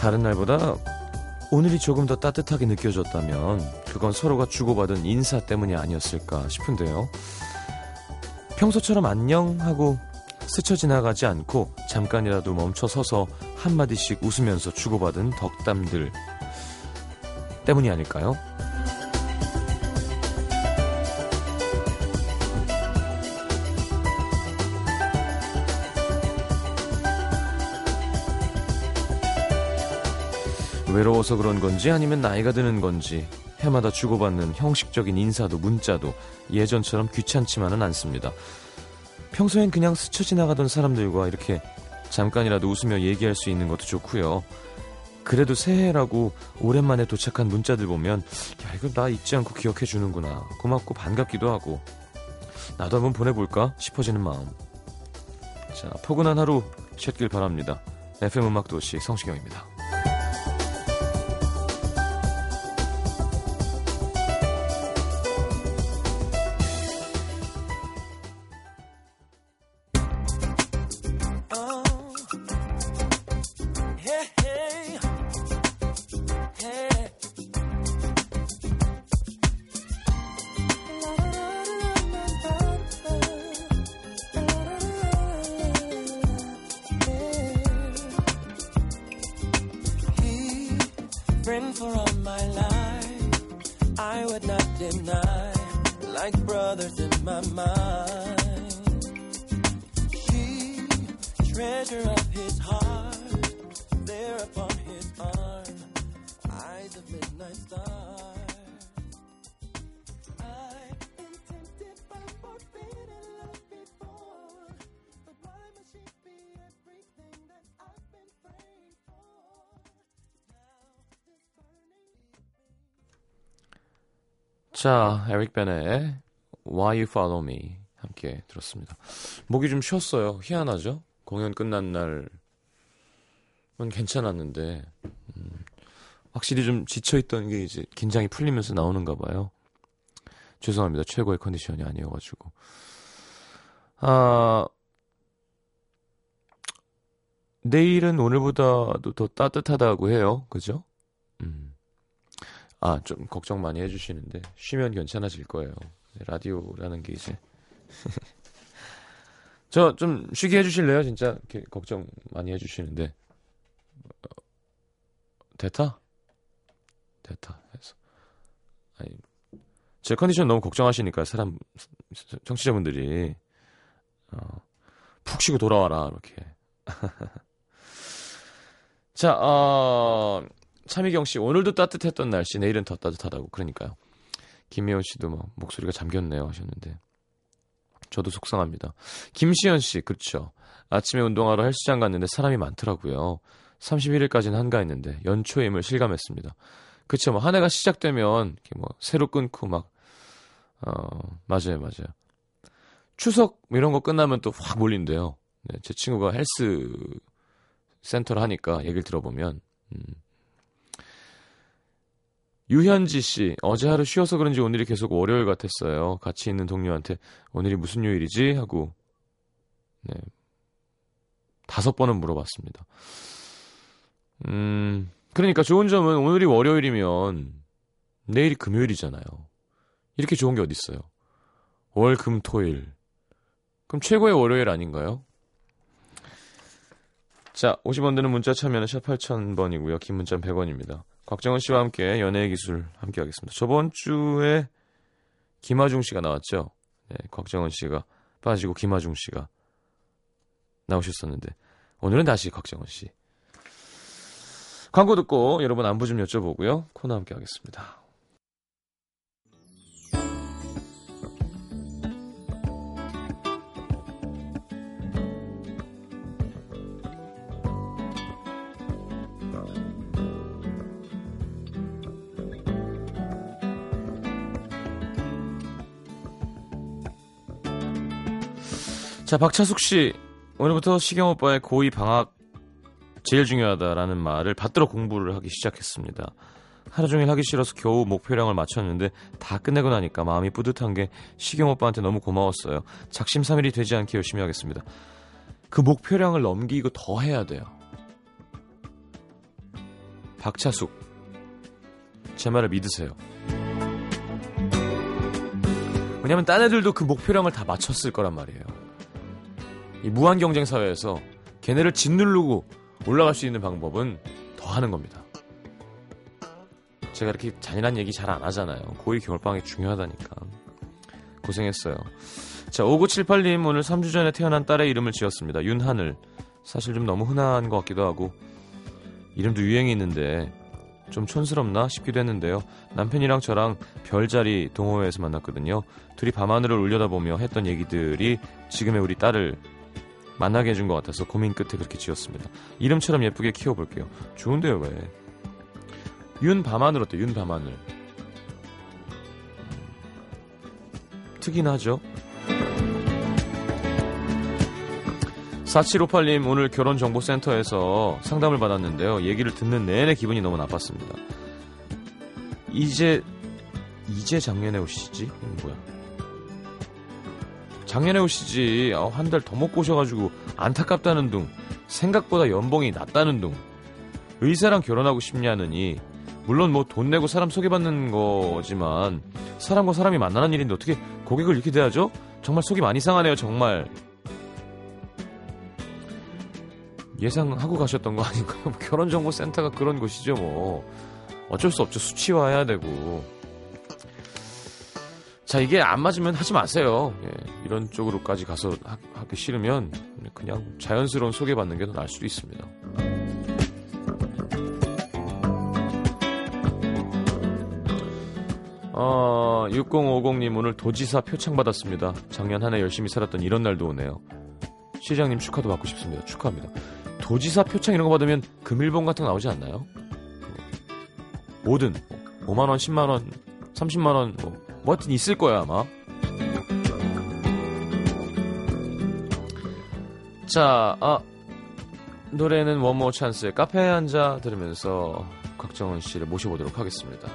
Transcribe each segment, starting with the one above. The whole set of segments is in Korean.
다른 날보다 오늘이 조금 더 따뜻하게 느껴졌다면 그건 서로가 주고받은 인사 때문이 아니었을까 싶은데요. 평소처럼 안녕 하고 스쳐 지나가지 않고 잠깐이라도 멈춰 서서 한마디씩 웃으면서 주고받은 덕담들 때문이 아닐까요? 외로워서 그런 건지 아니면 나이가 드는 건지 해마다 주고받는 형식적인 인사도 문자도 예전처럼 귀찮지만은 않습니다. 평소엔 그냥 스쳐 지나가던 사람들과 이렇게 잠깐이라도 웃으며 얘기할 수 있는 것도 좋고요. 그래도 새해라고 오랜만에 도착한 문자들 보면 야 이거 나 잊지 않고 기억해 주는구나. 고맙고 반갑기도 하고. 나도 한번 보내볼까 싶어지는 마음. 자 포근한 하루 쉴길 바랍니다. FM 음악도시 성시경입니다 에릭 벤의 Why You Follow Me 함께 들었습니다. 목이 좀 쉬었어요. 희한하죠? 공연 끝난 날은 괜찮았는데 음, 확실히 좀 지쳐있던 게 이제 긴장이 풀리면서 나오는가 봐요. 죄송합니다. 최고의 컨디션이 아니어가지고. 아 내일은 오늘보다도 더 따뜻하다고 해요. 그죠? 음. 아, 좀 걱정 많이 해주시는데, 쉬면 괜찮아질 거예요. 라디오라는 게 이제. 저 좀 쉬게 해주실래요? 진짜 이렇게 걱정 많이 해주시는데. 어, 대타? 대타 해서. 아니, 제 컨디션 너무 걱정하시니까 사람, 청취자분들이, 어, 푹 쉬고 돌아와라, 이렇게. 자, 어, 차미경 씨, 오늘도 따뜻했던 날씨, 내일은 더 따뜻하다고. 그러니까요. 김혜원 씨도 뭐, 목소리가 잠겼네요. 하셨는데. 저도 속상합니다. 김시현 씨, 그렇죠. 아침에 운동하러 헬스장 갔는데 사람이 많더라고요. 31일까지는 한가했는데, 연초임을 실감했습니다. 그쵸. 뭐, 한 해가 시작되면, 이렇게 뭐, 새로 끊고 막, 어, 맞아요, 맞아요. 추석 뭐 이런 거 끝나면 또 확 몰린대요. 네, 제 친구가 헬스 센터를 하니까 얘기를 들어보면, 음, 유현지 씨, 어제 하루 쉬어서 그런지 오늘이 계속 월요일 같았어요. 같이 있는 동료한테 오늘이 무슨 요일이지? 하고, 네. 다섯 번은 물어봤습니다. 음, 그러니까 좋은 점은 오늘이 월요일이면 내일이 금요일이잖아요. 이렇게 좋은 게 어딨어요. 월, 금, 토일. 그럼 최고의 월요일 아닌가요? 자, 50원 드는 문자 참여는 샵 8000번이고요. 긴 문자는 100원입니다. 곽정은 씨와 함께 연예의 기술 함께 하겠습니다. 저번 주에 김하중 씨가 나왔죠. 네, 곽정은 씨가 빠지고 김하중 씨가 나오셨었는데 오늘은 다시 곽정은 씨. 광고 듣고 여러분 안부 좀 여쭤보고요. 코너 함께 하겠습니다. 자, 박차숙 씨. 오늘부터 시경 오빠의 고2 방학 제일 중요하다라는 말을 받들어 공부를 하기 시작했습니다. 하루 종일 하기 싫어서 겨우 목표량을 맞췄는데 다 끝내고 나니까 마음이 뿌듯한 게 시경 오빠한테 너무 고마웠어요. 작심삼일이 되지 않게 열심히 하겠습니다. 그 목표량을 넘기고 더 해야 돼요. 박차숙. 제 말을 믿으세요. 왜냐면 딴 애들도 그 목표량을 다 맞췄을 거란 말이에요. 이 무한 경쟁 사회에서 걔네를 짓누르고 올라갈 수 있는 방법은 더 하는 겁니다. 제가 이렇게 잔인한 얘기 잘 안 하잖아요. 고2 겨울방학이 중요하다니까. 고생했어요. 자, 5978님 오늘 3주 전에 태어난 딸의 이름을 지었습니다. 윤하늘. 사실 좀 너무 흔한 것 같기도 하고 이름도 유행이 있는데 좀 촌스럽나 싶기도 했는데요. 남편이랑 저랑 별자리 동호회에서 만났거든요. 둘이 밤하늘을 올려다보며 했던 얘기들이 지금의 우리 딸을 만나게 해준 것 같아서 고민 끝에 그렇게 지었습니다. 이름처럼 예쁘게 키워볼게요. 좋은데요, 왜? 윤 밤하늘 어때? 윤 밤하늘. 특이는 하죠. 4758님 오늘 결혼정보센터에서 상담을 받았는데요. 얘기를 듣는 내내 기분이 너무 나빴습니다. 이제 이제 작년에 오시지? 뭐야? 작년에 오시지. 아, 한달 더 먹고 오셔가지고 안타깝다는 둥. 생각보다 연봉이 낮다는 둥. 의사랑 결혼하고 싶냐느니 물론 뭐 돈 내고 사람 소개받는 거지만 사람과 사람이 만나는 일인데 어떻게 고객을 이렇게 대하죠? 정말 속이 많이 상하네요 정말 예상하고 가셨던 거 아닌가요? 뭐 결혼정보센터가 그런 곳이죠 뭐 어쩔 수 없죠 수치화해야 되고 자 이게 안 맞으면 하지 마세요 예, 이런 쪽으로까지 가서 하, 하기 싫으면 그냥 자연스러운 소개받는 게 더 나을 수도 있습니다 어, 6050님 오늘 도지사 표창 받았습니다. 작년 한 해 열심히 살았던 이런 날도 오네요. 시장님 축하도 받고 싶습니다. 축하합니다. 도지사 표창 이런 거 받으면 금일봉 같은 거 나오지 않나요? 뭐든 5만 원, 10만 원, 30만 원 뭐, 뭐 하여튼 있을 거야 아마. 자, 아, 노래는 원모 찬스의 카페에 앉아 들으면서 곽정은 씨를 모셔보도록 하겠습니다.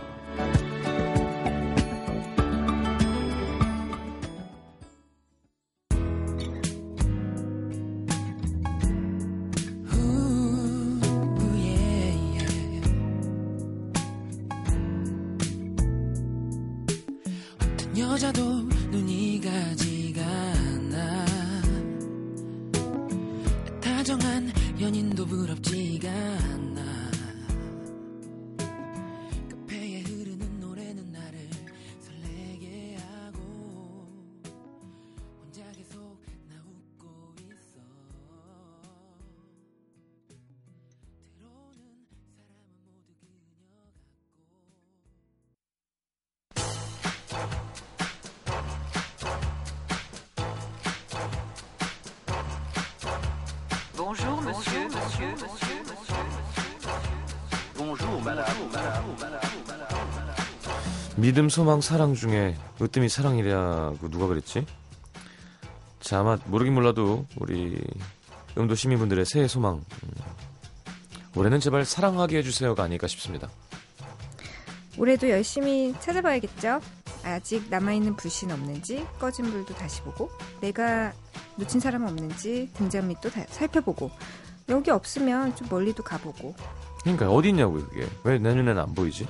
믿음, 소망, 사랑 중에 으뜸이 사랑이라고 누가 그랬지? 자, 아마 모르긴 몰라도 우리 음도 시민분들의 새해 소망 음, 올해는 제발 사랑하게 해주세요가 아닐까 싶습니다. 올해도 열심히 찾아봐야겠죠? 아직 남아있는 불신 없는지 꺼진 불도 다시 보고 내가 놓친 사람 없는지 등잔 밑도 다 살펴보고 여기 없으면 좀 멀리도 가보고 그러니까 어디 있냐고요 그게 왜내 눈에는 안 보이지?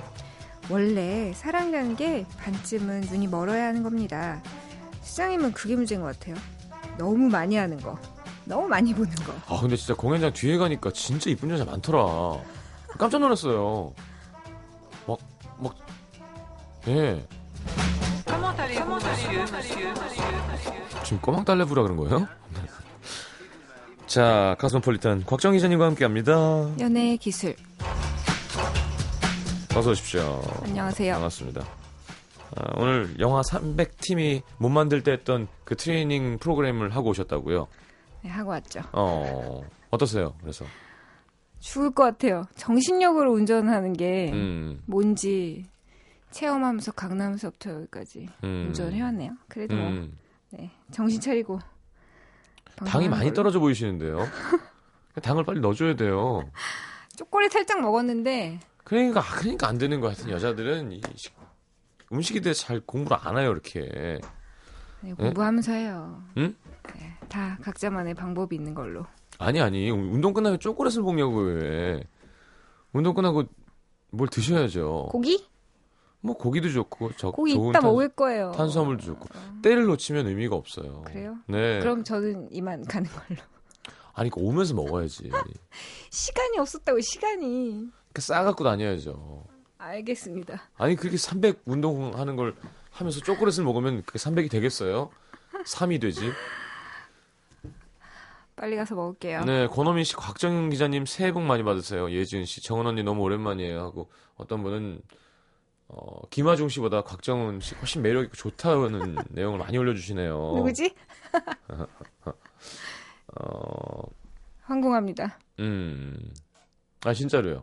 원래 사랑이라는 게 반쯤은 눈이 멀어야 하는 겁니다. 시장님은 그게 문제인 것 같아요. 너무 많이 하는 거. 너무 많이 보는 거. 아 근데 진짜 공연장 뒤에 가니까 진짜 이쁜 여자 많더라. 깜짝 놀랐어요. 막, 막, 예. 지금 꼬막 달래부라 그런 거예요? 자, 가스모폴리탄 곽정 기자님과 함께 합니다. 연애 기술. 어서 오십시오. 안녕하세요. 반갑습니다. 아, 오늘 영화 300팀이 못 만들 때 했던 그 트레이닝 프로그램을 하고 오셨다고요? 네, 하고 왔죠. 어, 어떠세요? 그래서. 죽을 것 같아요. 정신력으로 운전하는 게 음, 뭔지 체험하면서 강남에서부터 여기까지 음. 운전을 해왔네요. 그래도 뭐 음. 네, 정신 차리고 당이 많이 걸로. 떨어져 보이시는데요? 당을 빨리 넣어줘야 돼요. 초콜릿 살짝 먹었는데 그러니까, 아, 그러니까 안 되는 거 같은 여자들은 이 식- 음식에 대해 잘 공부를 안 해요, 이렇게. 네, 공부하면서 해요. 응? 네, 다 각자만의 방법이 있는 걸로. 아니, 아니. 운동 끝나면 초콜릿을 먹냐고, 왜. 운동 끝나고 뭘 드셔야죠. 고기? 뭐 고기도 좋고 저 고기 좋은 이따 탄- 먹을 거예요. 탄수화물도 좋고 때를 놓치면 의미가 없어요. 그래요? 네. 그럼 저는 이만 가는 걸로. 아니 그 오면서 먹어야지. 시간이 없었다고 시간이. 그 싸갖고 다녀야죠. 알겠습니다. 아니 그렇게 300 운동하는 걸 하면서 초콜릿을 먹으면 그게 300이 되겠어요? 3이 되지. 빨리 가서 먹을게요. 네, 권호민 씨, 곽정윤 기자님 새해 복 많이 받으세요. 예지은 씨, 정은 언니 너무 오랜만이에요 하고 어떤 분은 어, 김하중 씨보다 곽정은 씨 훨씬 매력 있고 좋다는 내용을 많이 올려주시네요. 누구지? 어, 황공합니다. 음, 아 진짜로요.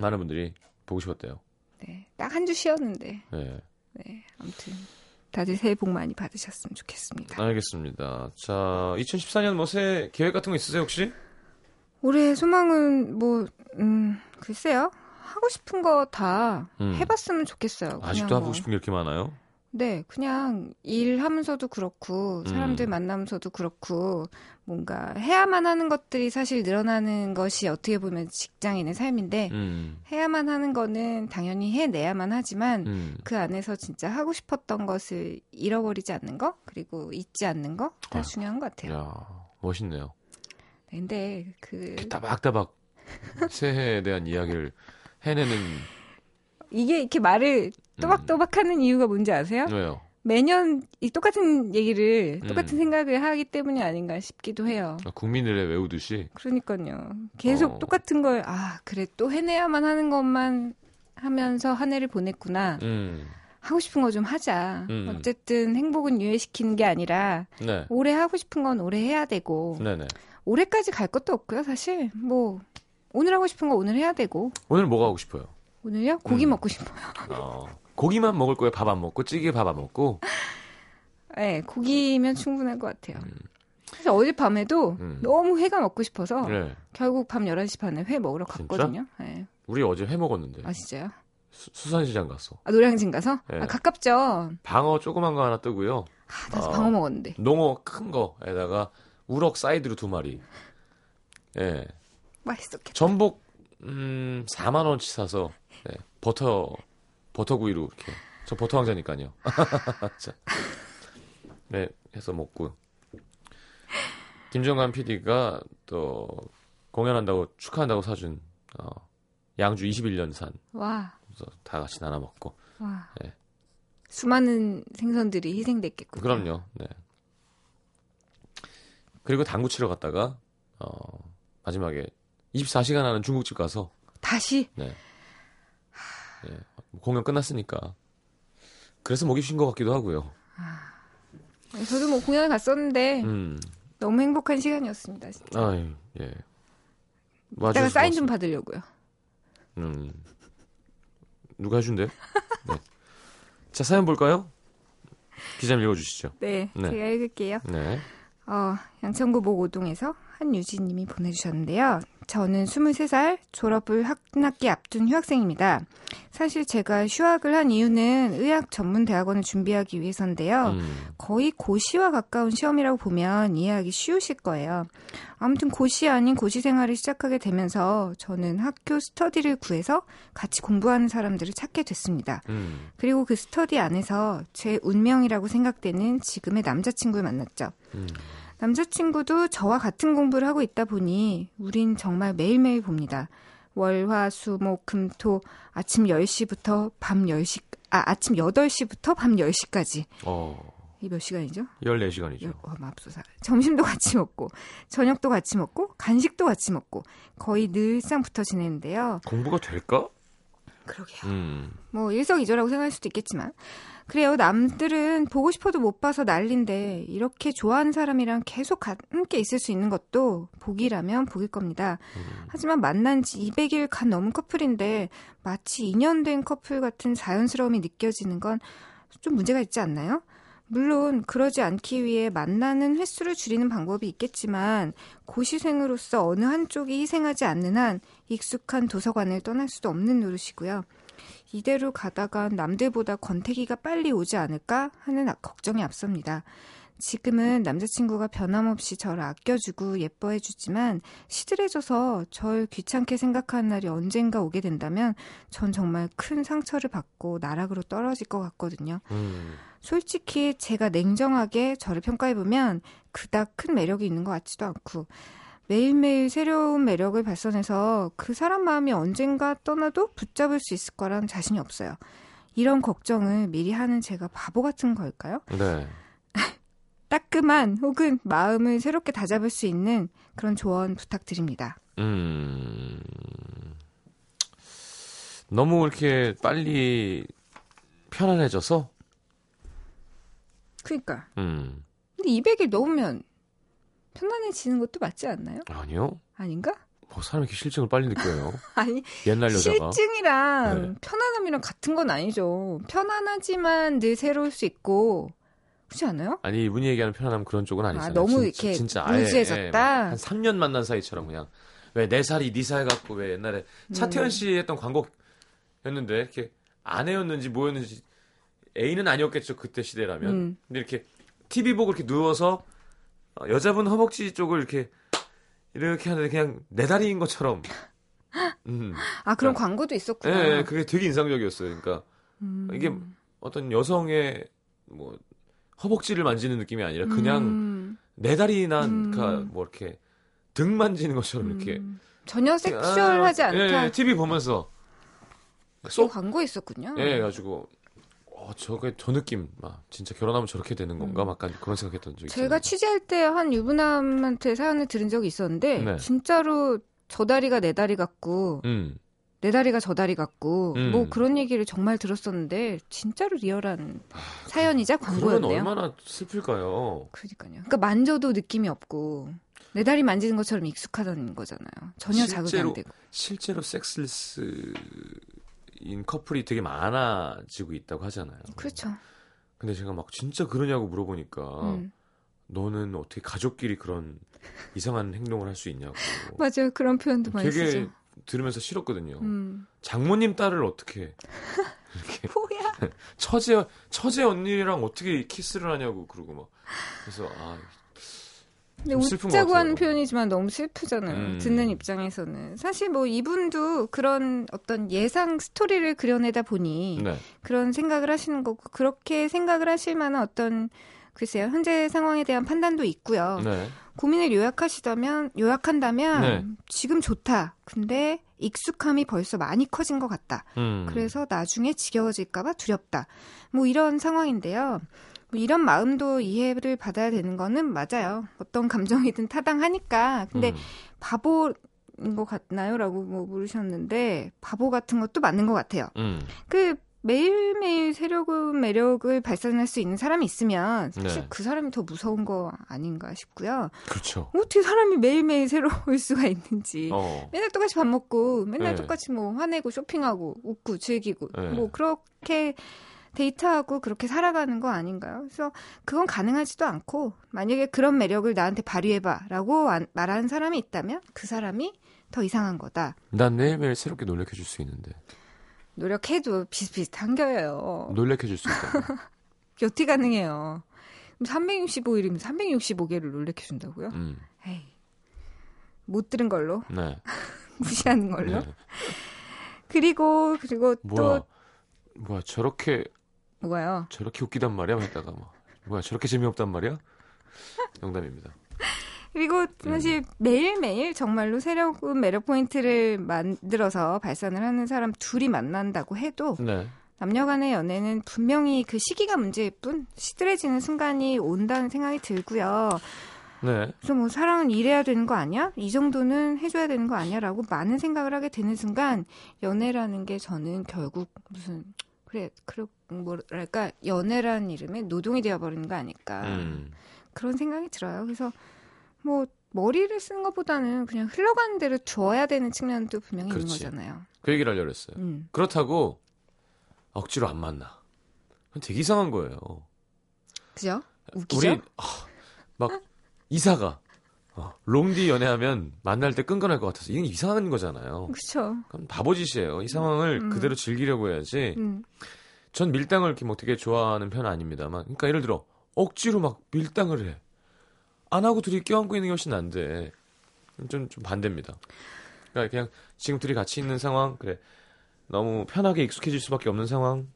많은 분들이 보고 싶었대요. 네. 딱 한 주 쉬었는데. 네, 네. 아무튼 다들 새해 복 많이 받으셨으면 좋겠습니다. 알겠습니다. 자, 2014년 뭐 새해 계획 같은 거 있으세요 혹시? 올해 소망은 뭐 음, 글쎄요. 하고 싶은 거다 음. 해봤으면 좋겠어요. 아직도 하고 뭐. 싶은 게 이렇게 많아요? 네, 그냥 일하면서도 그렇고 사람들 음. 만나면서도 그렇고 뭔가 해야만 하는 것들이 사실 늘어나는 것이 어떻게 보면 직장인의 삶인데 음, 해야만 하는 거는 당연히 해내야만 하지만 음. 그 안에서 진짜 하고 싶었던 것을 잃어버리지 않는 거 그리고 잊지 않는 거다 아유, 중요한 것 같아요. 야, 멋있네요. 네, 근데 그 따박따박 새해에 대한 이야기를 해내는 이게 이렇게 말을 음. 또박또박하는 이유가 뭔지 아세요? 왜요? 매년 이 똑같은 얘기를 똑같은 음. 생각을 하기 때문이 아닌가 싶기도 해요. 국민들의 외우듯이 그러니까요. 계속 어. 똑같은 걸, 아, 그래, 또 해내야만 하는 것만 하면서 한 해를 보냈구나. 음, 하고 싶은 거 좀 하자. 음. 어쨌든 행복은 유예시키는 게 아니라, 네, 올해 하고 싶은 건 올해 해야 되고, 네네. 올해까지 갈 것도 없고요, 사실. 뭐, 오늘 하고 싶은 거 오늘 해야 되고, 오늘 뭐가 하고 싶어요? 오늘요? 고기 음. 먹고 싶어요. 어, 고기만 먹을 거예요? 밥 안 먹고 찌개 밥 안 먹고? 네, 고기면 충분할 것 같아요. 사실 어젯밤에도 음. 너무 회가 먹고 싶어서, 네, 결국 밤 11시 반에 회 먹으러? 갔거든요. 네. 우리 어제 회 먹었는데 아, 진짜요? 수, 수산시장 갔어. 아, 노량진 가서? 네. 아, 가깝죠? 방어 조그만 거 하나 뜨고요. 아, 나도 어. 방어 먹었는데. 농어 큰 거에다가 우럭 사이드로 두 마리. 예. 맛있었겠다. 전복 음 4만 원치 사서 네, 버터 버터구이로 이렇게 저 버터 왕자니까요. 자. 네, 해서 먹고 김정관 PD가 또 공연한다고 축하한다고 사준 어, 양주 21년 산 와, 그래서 다 같이 나눠 먹고 와. 네. 수많은 생선들이 희생됐겠군요. 그럼요. 네. 그리고 당구 치러 갔다가 어, 마지막에 24시간 하는 중국집 가서 다시 네. 예, 공연 끝났으니까. 그래서 목이 쉰 것 같기도 하고요. 저도 뭐 공연을 갔었는데 음, 너무 행복한 시간이었습니다. 진짜. 아이, 예. 이따가 와주셔서 사인 좀. 받으려고요. 음, 누가 해준대? 네. 자, 사연 볼까요? 기자님 읽어주시죠. 네, 네. 제가 읽을게요. 네. 어, 양천구 목 오동에서 한유진님이 보내주셨는데요. 저는 23살 졸업을 학- 한 학기 앞둔 휴학생입니다. 사실 제가 휴학을 한 이유는 의학 전문 대학원을 준비하기 위해서인데요. 음, 거의 고시와 가까운 시험이라고 보면 이해하기 쉬우실 거예요. 아무튼 고시 아닌 고시 생활을 시작하게 되면서 저는 학교 스터디를 구해서 같이 공부하는 사람들을 찾게 됐습니다. 음, 그리고 그 스터디 안에서 제 운명이라고 생각되는 지금의 남자친구를 만났죠. 음. 남자친구도 저와 같은 공부를 하고 있다 보니 우린 정말 매일매일 봅니다. 월, 화, 수, 목, 금, 토 아침 10시부터 밤 10시 아 아침 8시부터 밤 10시까지. 어, 이 몇 시간이죠? 14시간이죠. 열- 어, 맙소사. 점심도 같이 먹고 저녁도 같이 먹고 간식도 같이 먹고 거의 늘상 붙어 지내는데요. 공부가 될까? 그러게요. 음, 뭐 일석이조라고 생각할 수도 있겠지만 그래요. 남들은 보고 싶어도 못 봐서 난린데 이렇게 좋아하는 사람이랑 계속 가- 함께 있을 수 있는 것도 복이라면 복일 겁니다. 하지만 만난 지 200일 간 넘은 커플인데 마치 인연된 커플 같은 자연스러움이 느껴지는 건 좀 문제가 있지 않나요? 물론 그러지 않기 위해 만나는 횟수를 줄이는 방법이 있겠지만 고시생으로서 어느 한쪽이 희생하지 않는 한 익숙한 도서관을 떠날 수도 없는 노릇이고요. 이대로 가다가 남들보다 권태기가 빨리 오지 않을까 하는 아- 걱정이 앞섭니다. 지금은 남자친구가 변함없이 저를 아껴주고 예뻐해주지만 시들해져서 절 귀찮게 생각하는 날이 언젠가 오게 된다면 전 정말 큰 상처를 받고 나락으로 떨어질 것 같거든요. 음. 솔직히 제가 냉정하게 저를 평가해보면 그닥 큰 매력이 있는 것 같지도 않고 매일매일 새로운 매력을 발산해서 그 사람 마음이 언젠가 떠나도 붙잡을 수 있을 거란 자신이 없어요. 이런 걱정을 미리 하는 제가 바보 같은 걸까요? 네. 따끔한 혹은 마음을 새롭게 다잡을 수 있는 그런 조언 부탁드립니다. 음. 너무 이렇게 빨리 편안해져서 그니까. 음. 근데 200일 넘으면 편안해지는 것도 맞지 않나요? 아니요. 아닌가? 뭐 사람이 이렇게 실증을 빨리 느껴요. 아니, 옛날 여자가. 실증이랑 네. 편안함이랑 같은 건 아니죠. 편안하지만 늘 새로울 수 있고, 그렇지 않아요? 아니 이분이 얘기하는 편안함 그런 쪽은 아니잖아요. 너무 진- 이렇게 진짜 루즈해졌다? 예, 한 3년 만난 사이처럼 그냥 왜 내 살이 네 살 같고 왜 옛날에 차태현 씨 했던 광고였는데 이렇게 아내였는지 뭐였는지 애인은 아니었겠죠 그때 시대라면. 음. 근데 이렇게 TV 보고 이렇게 누워서 어, 여자분 허벅지 쪽을 이렇게 이렇게 하는데 그냥 내 다리인 것처럼. 음. 아, 그런 아. 광고도 예, 있었구나. 예, 그게 되게 인상적이었어요. 그러니까 음. 이게 어떤 여성의 뭐 허벅지를 만지는 느낌이 아니라 그냥 음. 내 다리나 음. 그러니까 뭐 이렇게 등 만지는 것처럼 이렇게 음. 전혀 섹슈얼하지 아, 않다. 예, TV 보면서 또쏙 광고 있었군요. 예, 가지고 어 저게 저 느낌 막 진짜 결혼하면 저렇게 되는 건가 음. 막 약간 그런 생각했던 적이 제가 있어요. 취재할 때 한 유부남한테 사연을 들은 적이 있었는데 네. 진짜로 저 다리가 내 다리 같고 음. 내 다리가 저 다리 같고 음. 뭐 그런 얘기를 정말 들었었는데 진짜로 리얼한 사연이자 그러면 광고였네요. 얼마나 슬플까요? 그러니까요. 그러니까 만져도 느낌이 없고 내 다리 만지는 것처럼 익숙하다는 거잖아요. 전혀 자극이 실제로 안 되고. 실제로 섹스리스 인 커플이 되게 많아지고 있다고 하잖아요. 그렇죠. 근데 제가 막 진짜 그러냐고 물어보니까 음. 너는 어떻게 가족끼리 그런 이상한 행동을 할 수 있냐고. 맞아요. 그런 표현도 많이 되게 쓰죠. 들으면서 싫었거든요. 음. 장모님 딸을 어떻게 이렇게 뭐야? 처제 처제 언니랑 어떻게 키스를 하냐고 그러고 막 그래서 아 근데 웃자고. 하는 표현이지만 너무 슬프잖아요. 음. 듣는 입장에서는. 사실 뭐 이분도 그런 어떤 예상 스토리를 그려내다 보니 네. 그런 생각을 하시는 거고 그렇게 생각을 하실 만한 어떤 글쎄요. 현재 상황에 대한 판단도 있고요. 네. 고민을 요약하시다면 요약한다면 네. 지금 좋다. 근데 익숙함이 벌써 많이 커진 것 같다. 음. 그래서 나중에 지겨워질까봐 두렵다. 뭐 이런 상황인데요. 뭐 이런 마음도 이해를 받아야 되는 거는 맞아요. 어떤 감정이든 타당하니까. 근데 음. 바보 인 것 같나요?라고 뭐 물으셨는데 바보 같은 것도 맞는 것 같아요. 음. 그 매일매일 새로운 매력을 발산할 수 있는 사람이 있으면 사실 네. 그 사람이 더 무서운 거 아닌가 싶고요. 그렇죠. 어떻게 사람이 매일매일 새로울 수가 있는지. 어. 맨날 똑같이 밥 먹고 맨날 네. 똑같이 뭐 화내고 쇼핑하고 웃고 즐기고 네. 뭐 그렇게 데이트하고 그렇게 살아가는 거 아닌가요? 그래서 그건 가능하지도 않고 만약에 그런 매력을 나한테 발휘해봐라고 안- 말하는 사람이 있다면 그 사람이 더 이상한 거다. 난 매일매일 새롭게 놀래켜 줄수 있는데. 노력해도 비슷비슷한 거예요. 놀래켜 줄 수 있다. 어떻게 가능해요? 365일이면 365개를 놀래켜준다고요? 음. 에이, 못 들은 걸로 네. 무시하는 걸로. 네. 그리고 그리고 뭐야? 또 뭐야 저렇게 뭐가요? 저렇게 웃기단 말이야 했다가 막 뭐야 저렇게 재미없단 말이야? 농담입니다. 그리고 사실 매일매일 정말로 새로운 매력 포인트를 만들어서 발산을 하는 사람 둘이 만난다고 해도 네. 남녀 간의 연애는 분명히 그 시기가 문제일 뿐 시들해지는 순간이 온다는 생각이 들고요. 네. 그래서 뭐 사랑은 이래야 되는 거 아니야? 이 정도는 해줘야 되는 거 아니야? 라고 많은 생각을 하게 되는 순간 연애라는 게 저는 결국 무슨 그래 그렇 뭐랄까 연애라는 이름에 노동이 되어버리는 거 아닐까 음. 그런 생각이 들어요. 그래서 뭐 머리를 쓰는 것보다는 그냥 흘러가는 대로 두어야 되는 측면도 분명히 있는 그렇지. 거잖아요. 그 얘기를 하려고 했어요. 음. 그렇다고 억지로 안 만나. 그건 되게 이상한 거예요. 그죠? 웃기죠? 우리 아, 막 이사가 어, 롱디 연애하면 만날 때 끈끈할 것 같아서 이건 이상한 거잖아요. 그렇죠. 그럼 바보짓이에요. 이 상황을 음. 그대로 즐기려고 해야지. 음. 전 밀당을 이렇게 뭐 되게 좋아하는 편은 아닙니다만. 그러니까 예를 들어 억지로 막 밀당을 해. 안 하고 둘이 껴안고 있는 게 훨씬 난데. 좀, 좀 반대입니다. 그러니까 그냥 지금 둘이 같이 있는 상황, 그래. 너무 편하게 익숙해질 수밖에 없는 상황.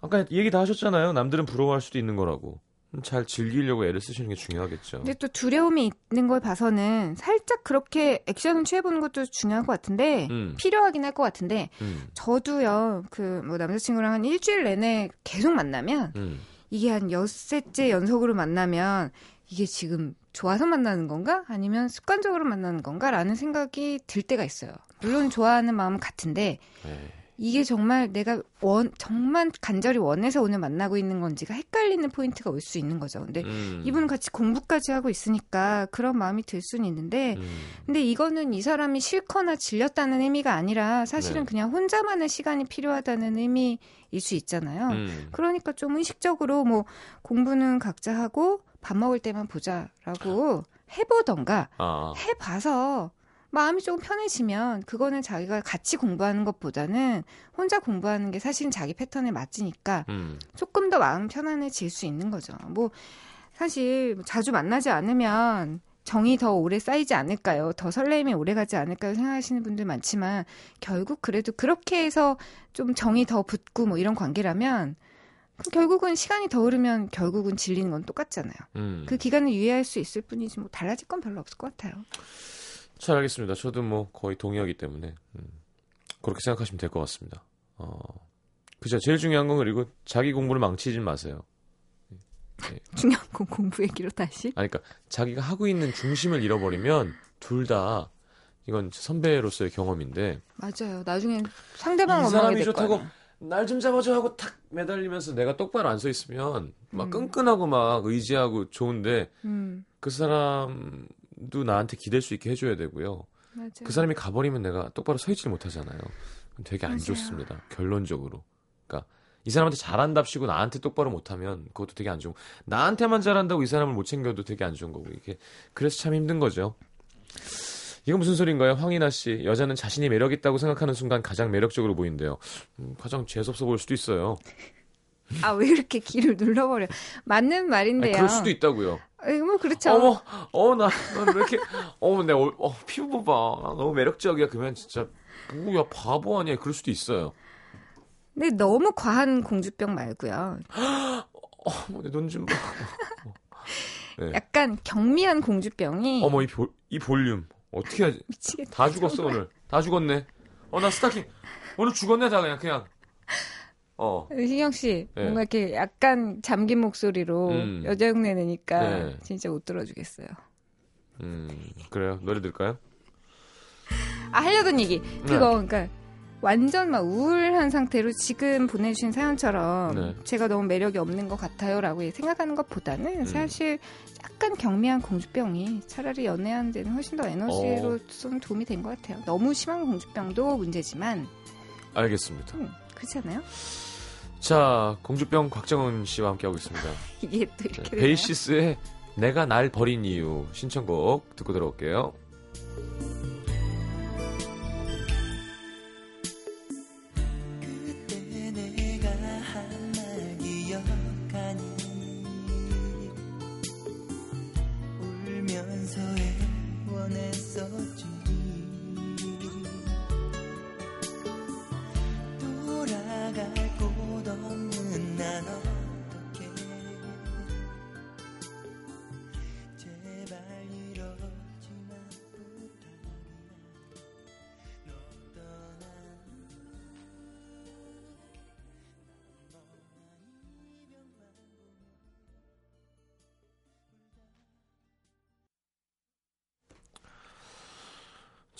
아까 얘기 다 하셨잖아요. 남들은 부러워할 수도 있는 거라고. 잘 즐기려고 애를 쓰시는 게 중요하겠죠. 근데 또 두려움이 있는 걸 봐서는 살짝 그렇게 액션을 취해보는 것도 중요한 것 같은데 음, 필요하긴 할 것 같은데 음, 저도요 그 뭐 남자친구랑 한 일주일 내내 계속 만나면 음. 이게 한 엿새째 연속으로 만나면 이게 지금 좋아서 만나는 건가 아니면 습관적으로 만나는 건가라는 생각이 들 때가 있어요. 물론 좋아하는 마음은 같은데 에이, 이게 정말 내가 원 정말 간절히 원해서 오늘 만나고 있는 건지가 헷갈리는 포인트가 올 수 있는 거죠. 근데 음, 이분은 같이 공부까지 하고 있으니까 그런 마음이 들 수는 있는데 음, 근데 이거는 이 사람이 싫거나 질렸다는 의미가 아니라 사실은 네. 그냥 혼자만의 시간이 필요하다는 의미일 수 있잖아요. 음. 그러니까 좀 의식적으로 뭐 공부는 각자 하고 밥 먹을 때만 보자라고 해보던가 아, 해봐서 마음이 조금 편해지면 그거는 자기가 같이 공부하는 것보다는 혼자 공부하는 게 사실은 자기 패턴에 맞으니까 음, 조금 더 마음 편안해질 수 있는 거죠. 뭐 사실 자주 만나지 않으면 정이 더 오래 쌓이지 않을까요? 더 설레임이 오래 가지 않을까요? 생각하시는 분들 많지만 결국 그래도 그렇게 해서 좀 정이 더 붙고 뭐 이런 관계라면 결국은 시간이 더 흐르면 결국은 질리는 건 똑같잖아요. 음. 그 기간을 유예할 수 있을 뿐이지 뭐 달라질 건 별로 없을 것 같아요. 잘 알겠습니다. 저도 뭐 거의 동의하기 때문에 음, 그렇게 생각하시면 될 것 같습니다. 어, 그죠. 제일 중요한 건 그리고 자기 공부를 망치지 마세요. 중요한 건 공부 얘기로 다시. 아니, 그러니까 자기가 하고 있는 중심을 잃어버리면 둘 다 이건 선배로서의 경험인데 맞아요. 나중엔 상대방 이 원망이 사람이 될 좋다고 거야. 날좀 잡아줘 하고 탁 매달리면서 내가 똑바로 안 서 있으면 막 음. 끈끈하고 막 의지하고 좋은데 음, 그 사람 도 나한테 기댈 수 있게 해줘야 되고요. 맞아요. 그 사람이 가버리면 내가 똑바로 서 있질 못하잖아요. 되게 안 맞아요. 좋습니다. 결론적으로. 그러니까 이 사람한테 잘한답시고 나한테 똑바로 못하면 그것도 되게 안 좋고 나한테만 잘한다고 이 사람을 못 챙겨도 되게 안 좋은 거고 이게 그래서 참 힘든 거죠. 이건 무슨 소린가요? 황인아 씨. 여자는 자신이 매력 있다고 생각하는 순간 가장 매력적으로 보인대요. 음, 가장 재수없어 보일 수도 있어요. 아, 왜 이렇게 귀를 눌러버려. 맞는 아니, 말인데요. 그럴 수도 있다고요. 아니, 뭐, 그렇죠. 어머, 어, 나, 나 왜 이렇게, 어머, 내 얼, 어, 피부 봐봐. 나 너무 매력적이야. 그러면 진짜, 뭐야, 바보 아니야. 그럴 수도 있어요. 근데 너무 과한 공주병 말고요. 어머, 내돈좀 봐. 네. 약간 경미한 공주병이 어머, 이, 볼, 이 볼륨. 어떻게 하지? 미치겠다. 다 죽었어, 오늘. 다 죽었네. 어, 나 스타킹. 오늘 죽었네, 다 그냥, 그냥. 어. 신경 씨, 네. 뭔가 이렇게 약간 잠긴 목소리로 음. 여자 흉내 내니까 네. 진짜 못 들어주겠어요. 음, 그래요. 노래 들을까요? 아, 하려던 얘기. 네. 그거, 그러니까 완전 막 우울한 상태로 지금 보내주신 사연처럼 네. 제가 너무 매력이 없는 것 같아요라고 생각하는 것보다는 음. 사실 약간 경미한 공주병이 차라리 연애하는 데는 훨씬 더 에너지로서는 도움이 된 것 같아요. 너무 심한 공주병도 문제지만 알겠습니다. 음, 그렇지 않아요? 자, 공주병 곽정은 씨와 함께하고 있습니다. 이게 또 이렇게 네? 베이시스의 내가 날 버린 이유 신청곡 듣고 들어올게요.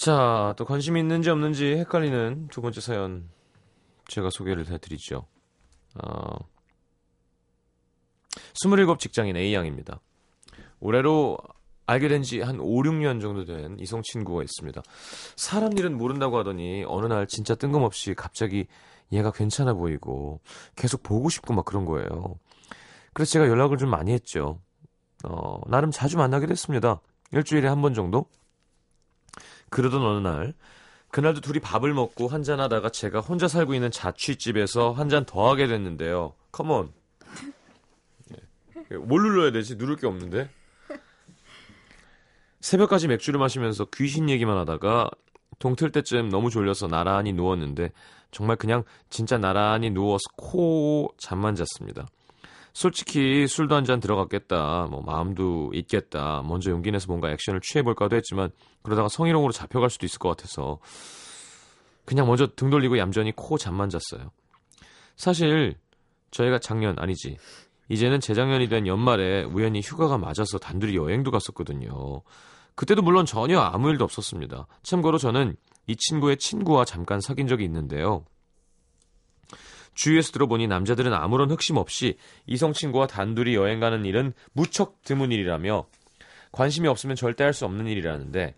자, 또 관심이 있는지 없는지 헷갈리는 두 번째 사연 제가 소개를 해드리죠. 어, 27 직장인 A양입니다. 올해로 알게 된 지 한 5, 6년 정도 된 이성 친구가 있습니다. 사람 일은 모른다고 하더니 어느 날 진짜 뜬금없이 갑자기 얘가 괜찮아 보이고 계속 보고 싶고 막 그런 거예요. 그래서 제가 연락을 좀 많이 했죠. 어, 나름 자주 만나게 됐습니다. 일주일에 한 번 정도? 그러던 어느 날 그날도 둘이 밥을 먹고 한잔 하다가 제가 혼자 살고 있는 자취집에서 한 잔 더 하게 됐는데요. 컴온. 예. 뭘 눌러야 되지? 누를 게 없는데. 새벽까지 맥주를 마시면서 귀신 얘기만 하다가 동틀 때쯤 너무 졸려서 나란히 누웠는데 정말 그냥 진짜 나란히 누워서 코 잠만 잤습니다. 솔직히 술도 한 잔 들어갔겠다. 뭐 마음도 있겠다. 먼저 용기 내서 뭔가 액션을 취해 볼까도 했지만 그러다가 성희롱으로 잡혀갈 수도 있을 것 같아서 그냥 먼저 등 돌리고 얌전히 코 잠만 잤어요. 사실 저희가 작년 아니지. 이제는 재작년이 된 연말에 우연히 휴가가 맞아서 단둘이 여행도 갔었거든요. 그때도 물론 전혀 아무 일도 없었습니다. 참고로 저는 이 친구의 친구와 잠깐 사귄 적이 있는데요. 주위에서 들어보니 남자들은 아무런 흑심 없이 이성 친구와 단둘이 여행 가는 일은 무척 드문 일이라며 관심이 없으면 절대 할 수 없는 일이라는데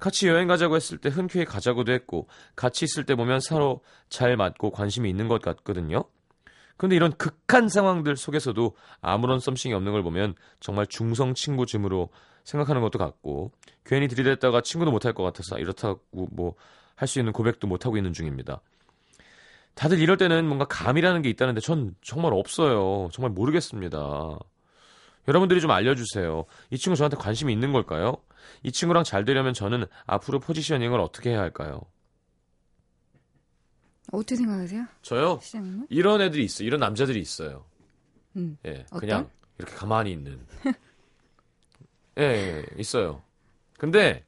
같이 여행 가자고 했을 때 흔쾌히 가자고도 했고 같이 있을 때 보면 서로 잘 맞고 관심이 있는 것 같거든요. 그런데 이런 극한 상황들 속에서도 아무런 썸씽이 없는 걸 보면 정말 중성 친구 쯤으로 생각하는 것도 같고 괜히 들이댔다가 친구도 못할 것 같아서 이렇다고 뭐 할 수 있는 고백도 못하고 있는 중입니다. 다들 이럴 때는 뭔가 감이라는 게 있다는데 전 정말 없어요. 정말 모르겠습니다. 여러분들이 좀 알려주세요. 이 친구 저한테 관심이 있는 걸까요? 이 친구랑 잘 되려면 저는 앞으로 포지셔닝을 어떻게 해야 할까요? 어떻게 생각하세요? 저요? 시장님은? 이런 애들이 있어요. 이런 남자들이 있어요. 음. 예, 어떤? 그냥 이렇게 가만히 있는. 예, 예, 있어요. 근데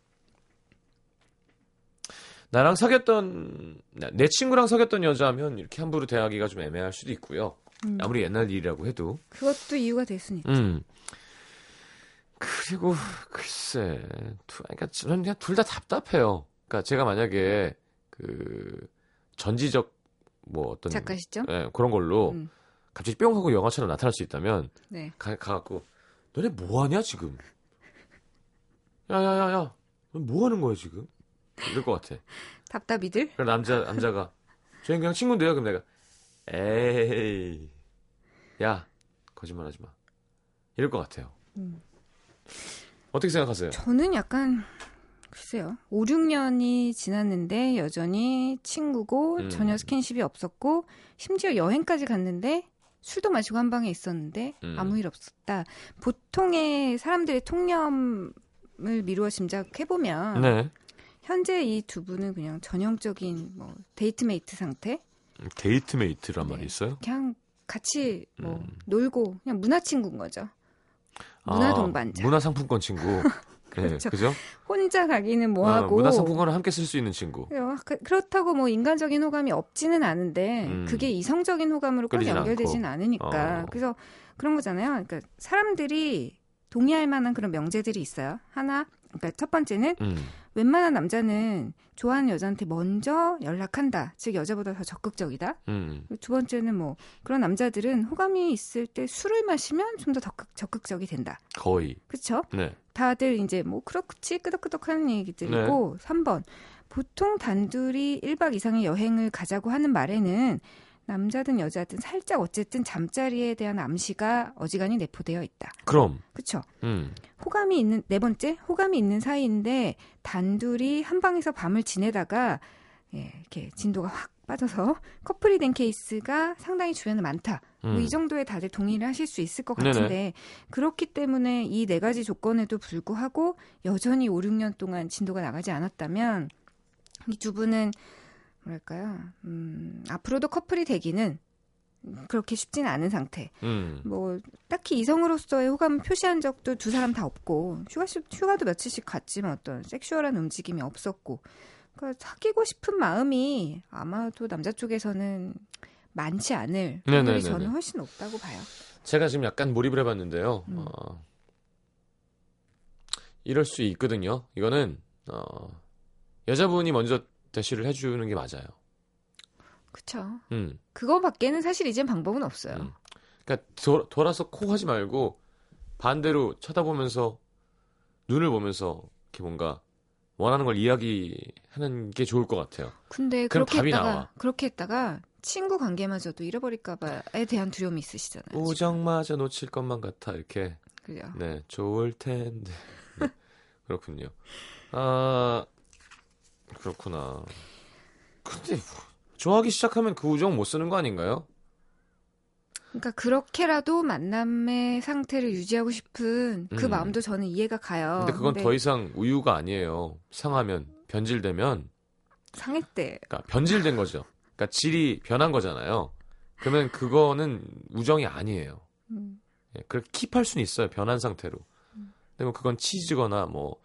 나랑 사귀었던 내 친구랑 사귀었던 여자면 이렇게 함부로 대하기가 좀 애매할 수도 있고요. 음. 아무리 옛날 일이라고 해도. 그것도 이유가 될 수는 있죠. 음. 그리고 글쎄, 두, 그러니까 저는 그냥 둘 다 답답해요. 그러니까 제가 만약에 그 전지적 뭐 어떤 작가시죠? 예, 그런 걸로 음. 갑자기 뿅 하고 영화처럼 나타날 수 있다면 네. 가, 가갖고 너네 뭐 하냐 지금? 야야야야, 뭐 하는 거야 지금? 이럴 것 같아. 답답이들? 그럼 남자 남자가 저희 그냥 친구인데요. 그럼 내가 에이, 야 거짓말 하지 마. 이럴 것 같아요. 음. 어떻게 생각하세요? 저는 약간 글쎄요. 5, 6년이 지났는데 여전히 친구고 음. 전혀 스킨십이 없었고 심지어 여행까지 갔는데 술도 마시고 한 방에 있었는데 음. 아무 일 없었다. 보통의 사람들의 통념을 미루어 짐작해 보면 네. 현재 이 두 분은 그냥 전형적인 뭐 date mate 상태? date mate란 네. 말이 있어요? 그냥 같이 뭐 음. 놀고 그냥 문화 친구인 거죠. 문화 아, 동반자. 문화 상품권 친구. 네, 그렇죠. 그죠? 혼자 가기는 어, 뭐하고 문화 상품권을 함께 쓸 수 있는 친구. 그래요. 그- 그렇다고 뭐 인간적인 호감이 없지는 않은데 음. 그게 이성적인 호감으로 꼭 연결되진 않고. 않으니까 어. 그래서 그런 거잖아요. 그러니까 사람들이 동의할 만한 그런 명제들이 있어요. 하나, 그러니까 첫 번째는 음. 웬만한 남자는 좋아하는 여자한테 먼저 연락한다. 즉 여자보다 더 적극적이다. 음. 두 번째는 뭐 그런 남자들은 호감이 있을 때 술을 마시면 좀 더 적극적이 된다. 거의. 그렇죠? 네. 다들 이제 뭐 그렇지 끄덕끄덕 하는 얘기들이고 3번 보통 단둘이 1박 이상의 여행을 가자고 하는 말에는 남자든 여자든 살짝 어쨌든 잠자리에 대한 암시가 어지간히 내포되어 있다. 그럼. 그렇죠? 음. 호감이 있는 네 번째 호감이 있는 사이인데 단둘이 한 방에서 밤을 지내다가 예, 이렇게 진도가 확 빠져서 커플이 된 케이스가 상당히 주변에 많다. 음. 뭐이 정도에 다들 동의를 하실 수 있을 것 네네. 같은데 그렇기 때문에 이 네 가지 조건에도 불구하고 여전히 5, 6년 동안 진도가 나가지 않았다면 이 두 분은 뭐랄까요? 음, 앞으로도 커플이 되기는 그렇게 쉽지는 않은 상태. 음. 뭐 딱히 이성으로서의 호감을 표시한 적도 두 사람 다 없고 휴가 휴가도 며칠씩 갔지만 어떤 섹슈얼한 움직임이 없었고 그러니까 사귀고 싶은 마음이 아마도 남자 쪽에서는 많지 않을 네네네네. 확률이 저는 훨씬 높다고 봐요. 제가 지금 약간 몰입을 해봤는데요. 음. 어, 이럴 수 있거든요. 이거는 어, 여자분이 먼저 대시를 해주는 게 맞아요. 그쵸. 음. 그거 밖에는 사실 이젠 방법은 없어요. 음. 그러니까 도, 돌아서 코 하지 말고 반대로 쳐다보면서 눈을 보면서 이렇게 뭔가 원하는 걸 이야기하는 게 좋을 것 같아요. 근데 그렇게 했다가 나와. 그렇게 했다가 친구 관계마저도 잃어버릴까봐에 대한 두려움이 있으시잖아요. 우정마저 놓칠 것만 같아 이렇게 그죠? 네 좋을 텐데 네, 그렇군요. 아 그렇구나. 근데 좋아하기 시작하면 그 우정 못 쓰는 거 아닌가요? 그러니까 그렇게라도 만남의 상태를 유지하고 싶은 그 음. 마음도 저는 이해가 가요. 근데 그건 근데 더 이상 우유가 아니에요. 상하면 변질되면 상했대. 그러니까 변질된 거죠. 그러니까 질이 변한 거잖아요. 그러면 그거는 우정이 아니에요. 음. 예, 그렇게 킵할 수는 있어요. 변한 상태로. 근데 뭐 그건 치즈거나 뭐,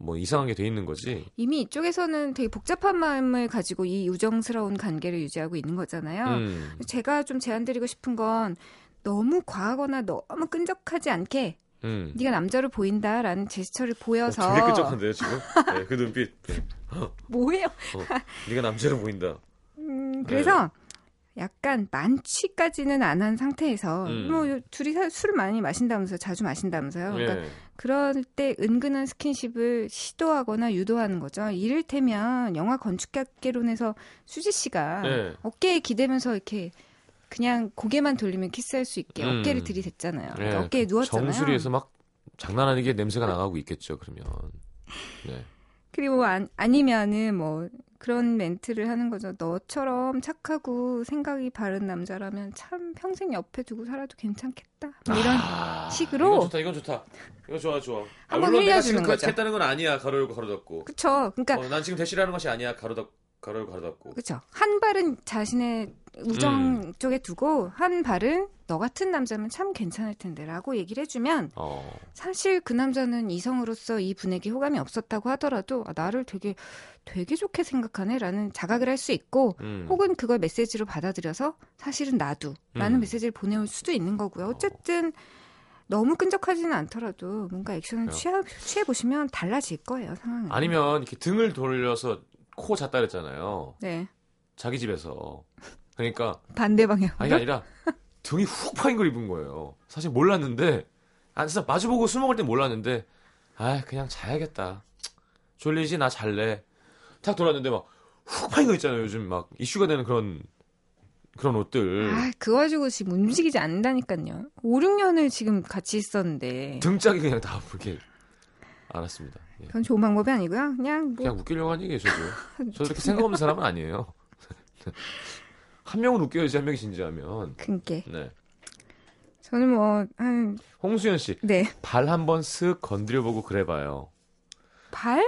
뭐 이상한 게돼 있는 거지. 이미 이쪽에서는 되게 복잡한 마음을 가지고 이 우정스러운 관계를 유지하고 있는 거잖아요. 음. 제가 좀 제안드리고 싶은 건 너무 과하거나 너무 끈적하지 않게 음. 네가 남자로 보인다라는 제스처를 어, 보여서 되게 끈적한데요, 지금? 네, 그 눈빛. 네. 뭐예요? 어, 네가 남자로 보인다. 음, 그래서 약간 만취까지는 안 한 상태에서 음. 뭐 둘이 사- 술을 많이 마신다면서 자주 마신다면서요. 그러니까 예. 그럴 때 은근한 스킨십을 시도하거나 유도하는 거죠. 이를테면 영화 건축학개론에서 수지 씨가 예. 어깨에 기대면서 이렇게 그냥 고개만 돌리면 키스할 수 있게 음. 어깨를 들이댔잖아요. 그러니까 예. 어깨에 누웠잖아요. 정수리에서 막 장난 아니게 냄새가 나가고 있겠죠, 그러면. 네. 그리고 안, 아니면은 뭐 그런 멘트를 하는 거죠. 너처럼 착하고 생각이 바른 남자라면 참 평생 옆에 두고 살아도 괜찮겠다. 뭐 이런 아, 식으로. 이건 좋다, 이건 좋다. 이거 좋아, 좋아. 아, 한번 물론 내가 지금 거죠. 했다는 건 아니야, 가로 열고 가로 닫고. 그쵸. 그러니까 어, 난 지금 대시라는 것이 아니야, 가로 닫 가로 열고 가로 닫고. 그쵸. 한 발은 자신의 우정 음. 쪽에 두고 한 발은 너 같은 남자면 참 괜찮을 텐데라고 얘기를 해주면 어. 사실 그 남자는 이성으로서 이 분에게 호감이 없었다고 하더라도 아, 나를 되게 되게 좋게 생각하네라는 자각을 할 수 있고 음. 혹은 그걸 메시지로 받아들여서 사실은 나도 라는 음. 메시지를 보내올 수도 있는 거고요. 어쨌든 너무 끈적하지는 않더라도 뭔가 액션을. 취하, 취해 보시면 달라질 거예요 상황은. 아니면 이렇게 등을 돌려서 코 잤다 그랬잖아요. 네 자기 집에서. 그러니까 반대 방향. 아니 아니라 등이 훅 파인 걸 입은 거예요. 사실 몰랐는데 아 진짜 마주보고 술 먹을 땐 몰랐는데 아 그냥 자야겠다. 졸리지 나 잘래. 탁 돌았는데 막 훅 파인 거 있잖아요. 요즘 막 이슈가 되는 그런 그런 옷들. 아, 그거 가지고 지금 움직이지 않는다니까요. 5, 6년을 지금 같이 있었는데. 등짝이 그냥 다 이렇게 알았습니다. 예. 그건 좋은 방법이 아니고요. 그냥 뭐 그냥 웃기려고 한 얘기예요, 저도. 저도 이렇게 생각 없는 사람은 아니에요. 한 명은 웃겨야지 한 명이 진지하면. 그게 네. 저는 뭐 한 홍수연 씨, 네. 발 한번 쓱 건드려보고 그래봐요. 발?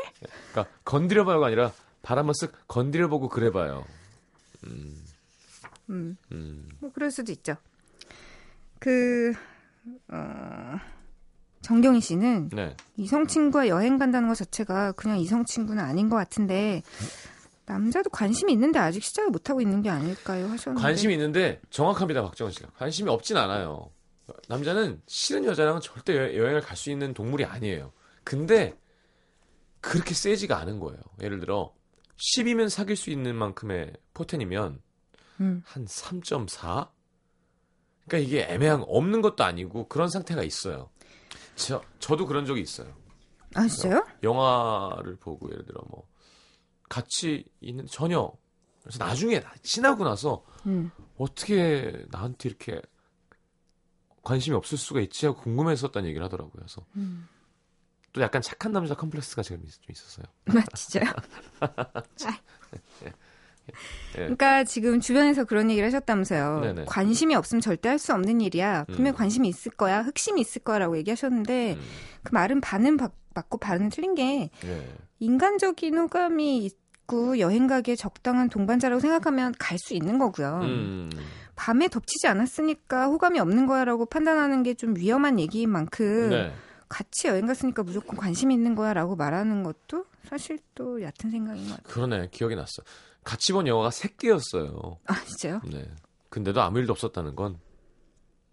그러니까 건드려봐요가 아니라 발 한번 쓱 건드려보고 그래봐요. 음, 음. 음. 뭐 그럴 수도 있죠. 그 어, 정경희 씨는 네. 이성 친구와 여행 간다는 것 자체가 그냥 이성 친구는 아닌 것 같은데 남자도 관심이 있는데 아직 시작을 못 하고 있는 게 아닐까요? 하셨는데 관심이 있는데 정확합니다, 박정은 씨가. 관심이 없진 않아요. 남자는 싫은 여자랑은 절대 여- 여행을 갈 수 있는 동물이 아니에요. 근데 그렇게 세지가 않은 거예요. 예를 들어 10이면 사귈 수 있는 만큼의 포텐이면 음. 한 3.4? 그러니까 이게 애매한 없는 것도 아니고 그런 상태가 있어요. 저 저도 그런 적이 있어요. 아 진짜요? 영화를 보고 예를 들어 뭐 같이 있는 전혀 그래서 나중에 나- 지나고 나서 음. 어떻게 나한테 이렇게 관심이 없을 수가 있지 하고 궁금했었다는 얘기를 하더라고요. 그래서 음. 또 약간 착한 남자 컴플렉스가 지금 있- 좀 있었어요. 아, 진짜요? 예. 그러니까 지금 주변에서 그런 얘기를 하셨다면서요. 네네. 관심이 없으면 절대 할 수 없는 일이야. 분명 음. 관심이 있을 거야. 흑심이 있을 거라고 얘기하셨는데 음, 그 말은 반은 받- 맞고 반은 틀린 게 예. 인간적인 호감이 있고 여행 가기에 적당한 동반자라고 생각하면 갈 수 있는 거고요. 음, 밤에 덮치지 않았으니까 호감이 없는 거야라고 판단하는 게 좀 위험한 얘기인 만큼 네. 같이 여행 갔으니까 무조건 관심 있는 거야라고 말하는 것도 사실 또 얕은 생각인 것 같아요. 그러네. 기억이 났어. 같이 본 영화가 세 개였어요. 아 진짜요? 네. 근데도 아무 일도 없었다는 건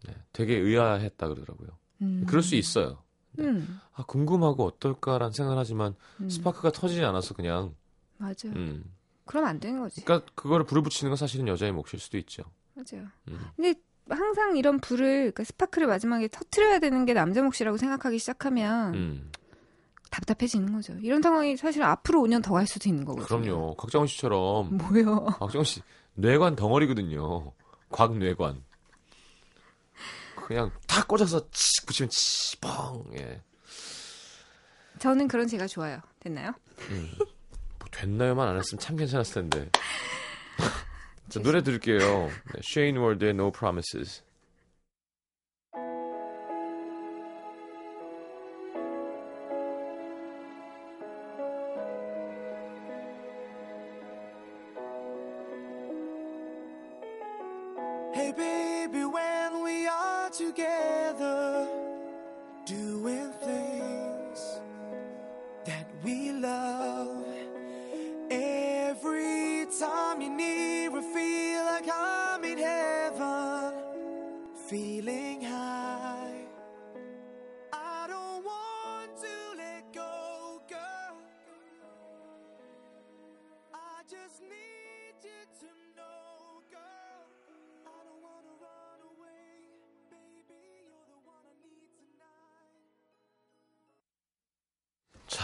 네, 되게 의아했다 그러더라고요. 음. 그럴 수 있어요. 음, 아, 궁금하고 어떨까라는 생각을 하지만 음. 스파크가 터지지 않아서 그냥 맞아요. 음. 그럼 안 되는 거지. 그러니까 그거를 불을 붙이는 건 사실은 여자의 몫일 수도 있죠. 맞아요. 음. 근데 항상 이런 불을 그러니까 스파크를 마지막에 터트려야 되는 게 남자 몫이라고 생각하기 시작하면 음. 답답해지는 거죠. 이런 상황이 사실 앞으로 5년 더 갈 수도 있는 거거든요. 그럼요. 곽정원 씨처럼 뭐요? 곽정원 씨 뇌관 덩어리거든요. 곽뇌관. 그냥 탁 꽂아서 치 붙이면 치뻥. 예. 저는 그런 제가 좋아요. 됐나요? 음. 뭐 됐나요만 안 했으면 참 괜찮았을 텐데. 자, 노래 들을게요. 네, Shane Ward의 No Promises.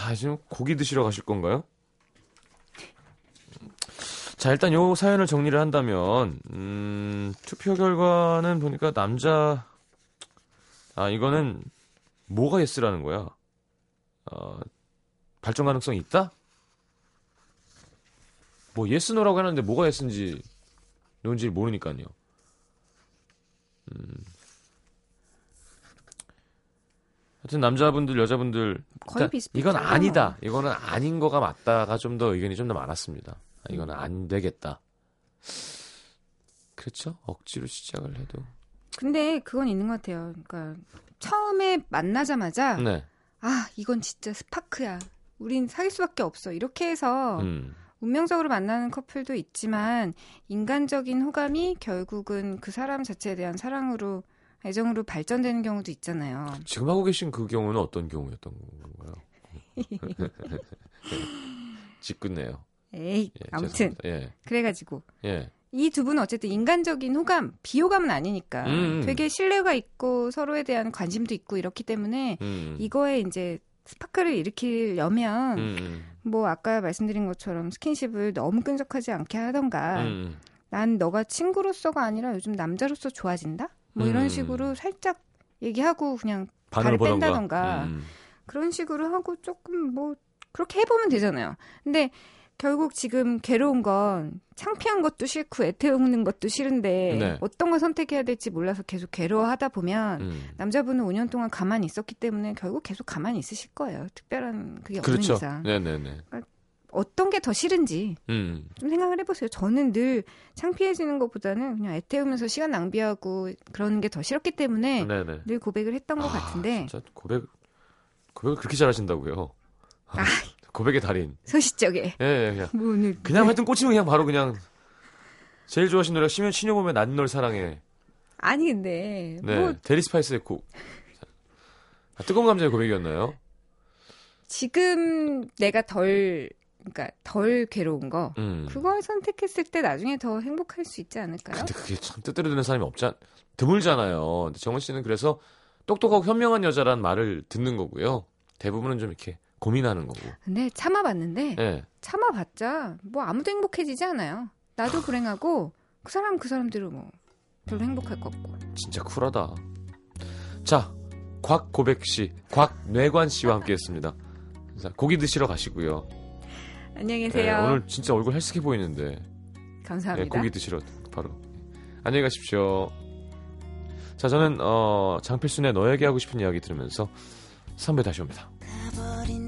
자, 지금 고기 드시러 가실 건가요? 자, 일단 요 사연을 정리를 한다면, 음, 투표 결과는 보니까 남자, 아, 이거는 뭐가 yes라는 거야? 어, 발전 가능성이 있다? 뭐, yes, no라고 해놨는데 뭐가 yes인지, 뭔지 모르니까요. 음. 하여튼 남자분들, 여자분들, 거의 일단 비슷비슷하죠. 이건 아니다. 이거는 아닌 거가 맞다가 좀 더 의견이 좀 더 많았습니다. 아, 이거는 안 되겠다. 그렇죠? 억지로 시작을 해도. 근데 그건 있는 것 같아요. 그러니까 처음에 만나자마자 네. 아 이건 진짜 스파크야. 우린 사귈 수밖에 없어. 이렇게 해서 음. 운명적으로 만나는 커플도 있지만 인간적인 호감이 결국은 그 사람 자체에 대한 사랑으로 애정으로 발전되는 경우도 있잖아요. 지금 하고 계신 그 경우는 어떤 경우였던 건가요? 짓궂네요. 에이 예, 아무튼. 예. 그래가지고 예. 이두 분은 어쨌든 인간적인 호감, 비호감은 아니니까 음. 되게 신뢰가 있고 서로에 대한 관심도 있고 이렇기 때문에 음. 이거에 이제 스파크를 일으키려면 음, 음. 뭐 아까 말씀드린 것처럼 스킨십을 너무 끈적하지 않게 하던가 음, 난 너가 친구로서가 아니라 요즘 남자로서 좋아진다? 뭐 이런 음. 식으로 살짝 얘기하고 그냥 발을. 뺀다던가. 음. 그런 식으로 하고 조금 뭐 그렇게 해보면 되잖아요. 근데 결국 지금 괴로운 건 창피한 것도 싫고 애태우는 것도 싫은데 네. 어떤 걸 선택해야 될지 몰라서 계속 괴로워하다 보면 음. 남자분은 5년 동안 가만히 있었기 때문에 결국 계속 가만히 있으실 거예요. 특별한 그게 그렇죠. 없는 이상. 네네네. 어떤 게 더 싫은지 음. 좀 생각을 해보세요. 저는 늘 창피해지는 것보다는 그냥 애태우면서 시간 낭비하고 그러는 게 더 싫었기 때문에 네네. 늘 고백을 했던 것 아, 같은데 진짜 고백 고백을 그렇게 잘하신다고요? 아. 고백의 달인. 소시적에 예, 예, 그냥 뭐 오늘 그냥 하여튼 꽂히면 그냥 바로 그냥 제일 좋아하시는 노래가 신년 신여 보면 난 널 사랑해. 아니 근데 네, 뭐 델리 스파이스의 곡. 아, 뜨거운 감자의 고백이었나요? 지금 내가 덜 그러니까 덜 괴로운 거 음. 그걸 선택했을 때 나중에 더 행복할 수 있지 않을까요? 근데 그게 참 뜻대로 되는 사람이 없자 드물잖아요. 근데 정원 씨는 그래서 똑똑하고 현명한 여자란 말을 듣는 거고요. 대부분은 좀 이렇게 고민하는 거고. 근데 참아봤는데 예. 참아봤자 뭐 아무도 행복해지지 않아요. 나도 불행하고 그 사람 그 사람대로 뭐 별로 행복할 거 없고. 진짜 쿨하다. 자, 곽고백 씨, 곽뇌관 씨와 함께했습니다. 자, 고기 드시러 가시고요. 안녕히 예, 계세요. 오늘 진짜 얼굴 헬스케 보이는데 예, 감사합니다. 고기 드시러 바로 안녕히 가십시오. 자, 저는 어, 장필순의 너에게 하고 싶은 이야기 들으면서 선배 다시 옵니다. 가버린